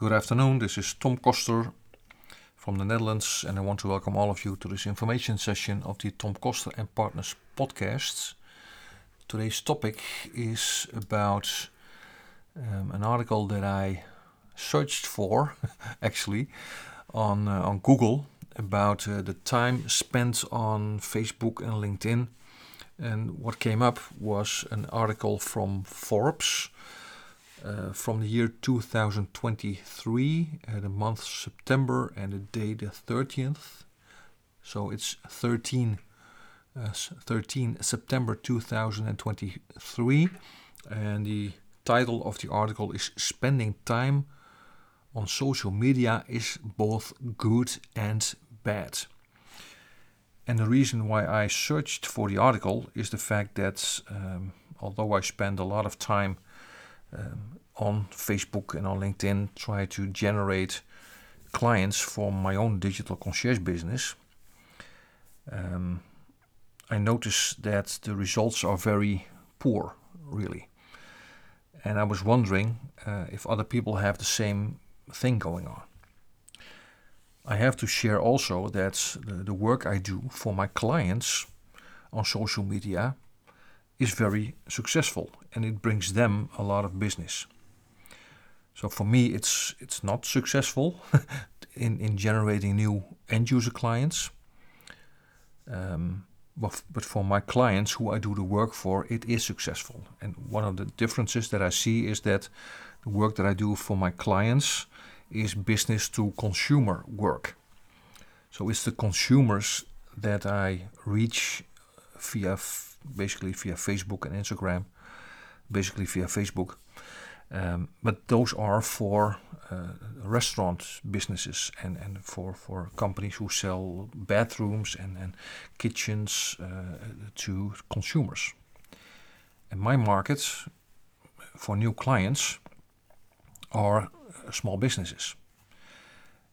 Good afternoon, this is Tom Koster from the Netherlands, and I want to welcome all of you to this information session of the Tom Koster and Partners podcast. Today's topic is about um, an article that I searched for, actually, on uh, on Google about uh, the time spent on Facebook and LinkedIn. And what came up was an article from Forbes uh, from the year 2023, uh, the month September, and the day the 30th. So it's 13, uh, 13 September 2023, and the title of the article is Spending Time on Social Media is Both Good and Bad. And the reason why I searched for the article is the fact that um, although I spend a lot of time um, on Facebook and on LinkedIn try to generate clients for my own digital concierge business, um, I notice that the results are very poor, really. And I was wondering uh, if other people have the same thing going on. I have to share also that the, the work I do for my clients on social media is very successful and it brings them a lot of business. So for me, it's it's not successful in in generating new end user clients. Um, but, but for my clients who I do the work for, it is successful. And one of the differences that I see is that the work that I do for my clients is business to consumer work. So it's the consumers that I reach via basically via Facebook and Instagram, basically via Facebook. Um, but those are for uh, restaurant businesses and, and for, for companies who sell bathrooms and, and kitchens uh, to consumers. And my market for new clients are uh, small businesses.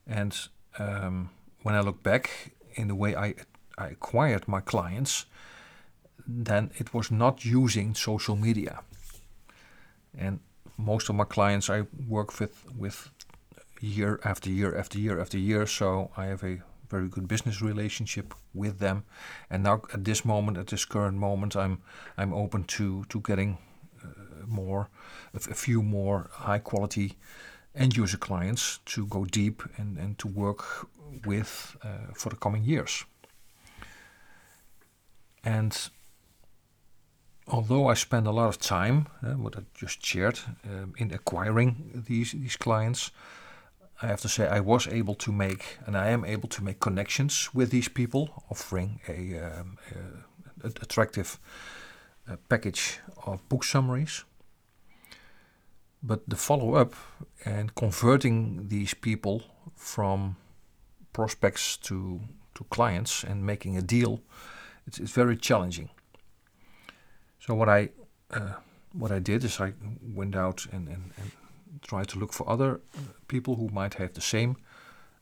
And um, when I look back in the way I, I acquired my clients, then it was not using social media. And most of my clients I work with with year after year after year after year, so I have a very good business relationship with them. And now at this moment, at this current moment, I'm I'm open to to getting uh, more, a, few more high quality end user clients to go deep and, and to work with uh, for the coming years. And although I spend a lot of time, uh, what I just shared, um, in acquiring these these clients, I have to say I was able to make, and I am able to make connections with these people, offering a, um, attractive uh, package of book summaries. But the follow up and converting these people from prospects to to clients and making a deal, it's, it's very challenging. So what I uh, what I did is I went out and, and, and tried to look for other people who might have the same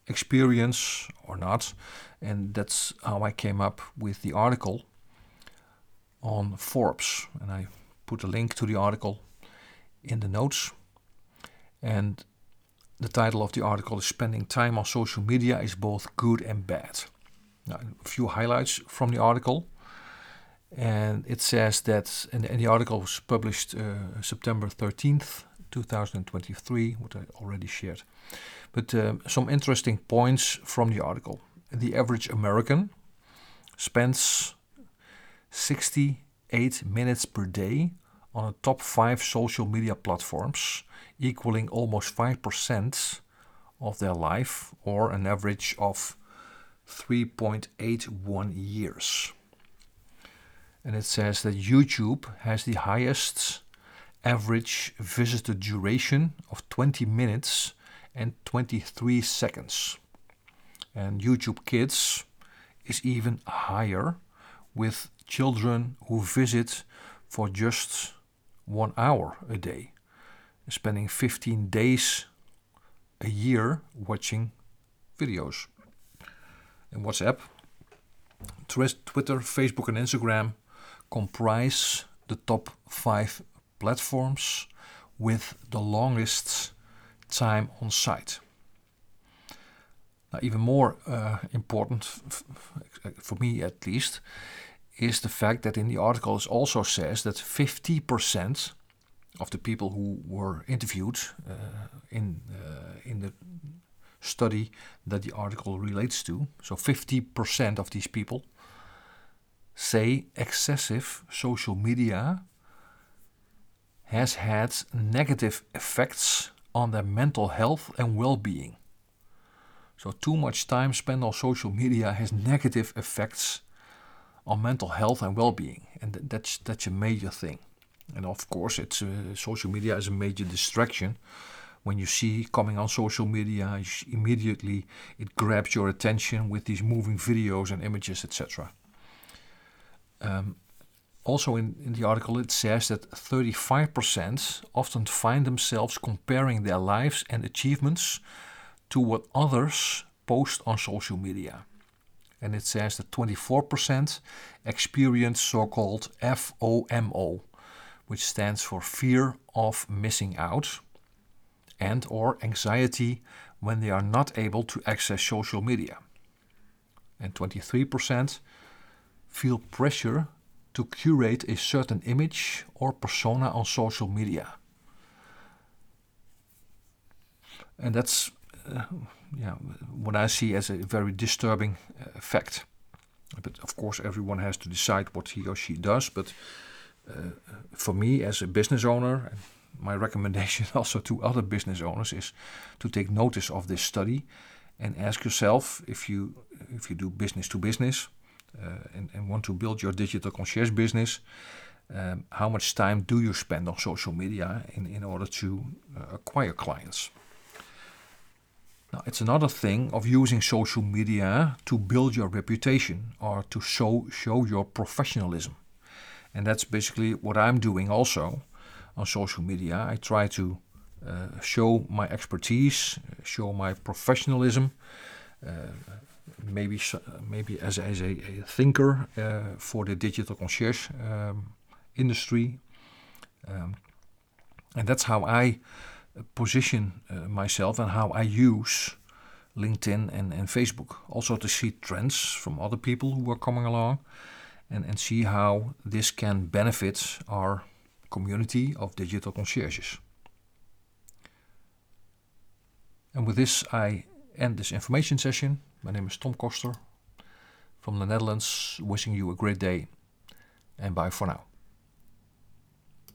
experience or not, and that's how I came up with the article on Forbes, and I put a link to the article in the notes. And the title of the article is Spending Time on Social Media is Both Good and Bad. Now, a few highlights from the article. And it says that, and, the article was published uh, September 13th, 2023, what I already shared. But uh, some interesting points from the article. The average American spends 68 minutes per day on the top five social media platforms, equaling almost 5% of their life, or an average of 3.81 years and it says that YouTube has the highest average visitor duration of 20 minutes and 23 seconds. And YouTube Kids is even higher with children who visit for just one hour a day, spending 15 days a year watching videos. And WhatsApp, Twitter, Facebook, and Instagram comprise the top five platforms with the longest time on site. Now, even more uh, important, for me at least, is the fact that in the article it also says that 50% of the people who were interviewed uh, in, uh, in the study that the article relates to, so 50% of these people say excessive social media has had negative effects on their mental health and well being. So, too much time spent on social media has negative effects on mental health and well being, and that's, that's a major thing. And of course, it's uh, social media is a major distraction. When you see coming on social media, immediately it grabs your attention with these moving videos and images, etc. Um, also, in, in the article, it says that 35% often find themselves comparing their lives and achievements to what others post on social media. And it says that 24% experience so called FOMO, which stands for fear of missing out and or anxiety when they are not able to access social media. And 23% feel pressure to curate a certain image or persona on social media. And that's uh, yeah, what I see as a very disturbing uh, fact. But of course, everyone has to decide what he or she does. But uh, for me, as a business owner, my recommendation also to other business owners is to take notice of this study and ask yourself if you if you do business to business uh, and, and want to build your digital concierge business, um, how much time do you spend on social media in, in order to uh, acquire clients? Now, it's another thing of using social media to build your reputation or to show, show your professionalism. And that's basically what I'm doing also on social media. I try to uh, show my expertise, show my professionalism, uh, maybe maybe as, as a, a thinker uh, for the digital concierge um, industry. Um, and that's how I position uh, myself and how I use LinkedIn and, and Facebook. Also to see trends from other people who are coming along and, and see how this can benefit our community of digital concierges. And with this, I end this information session. My name is Tom Koster from the Netherlands, wishing you a great day and bye for now.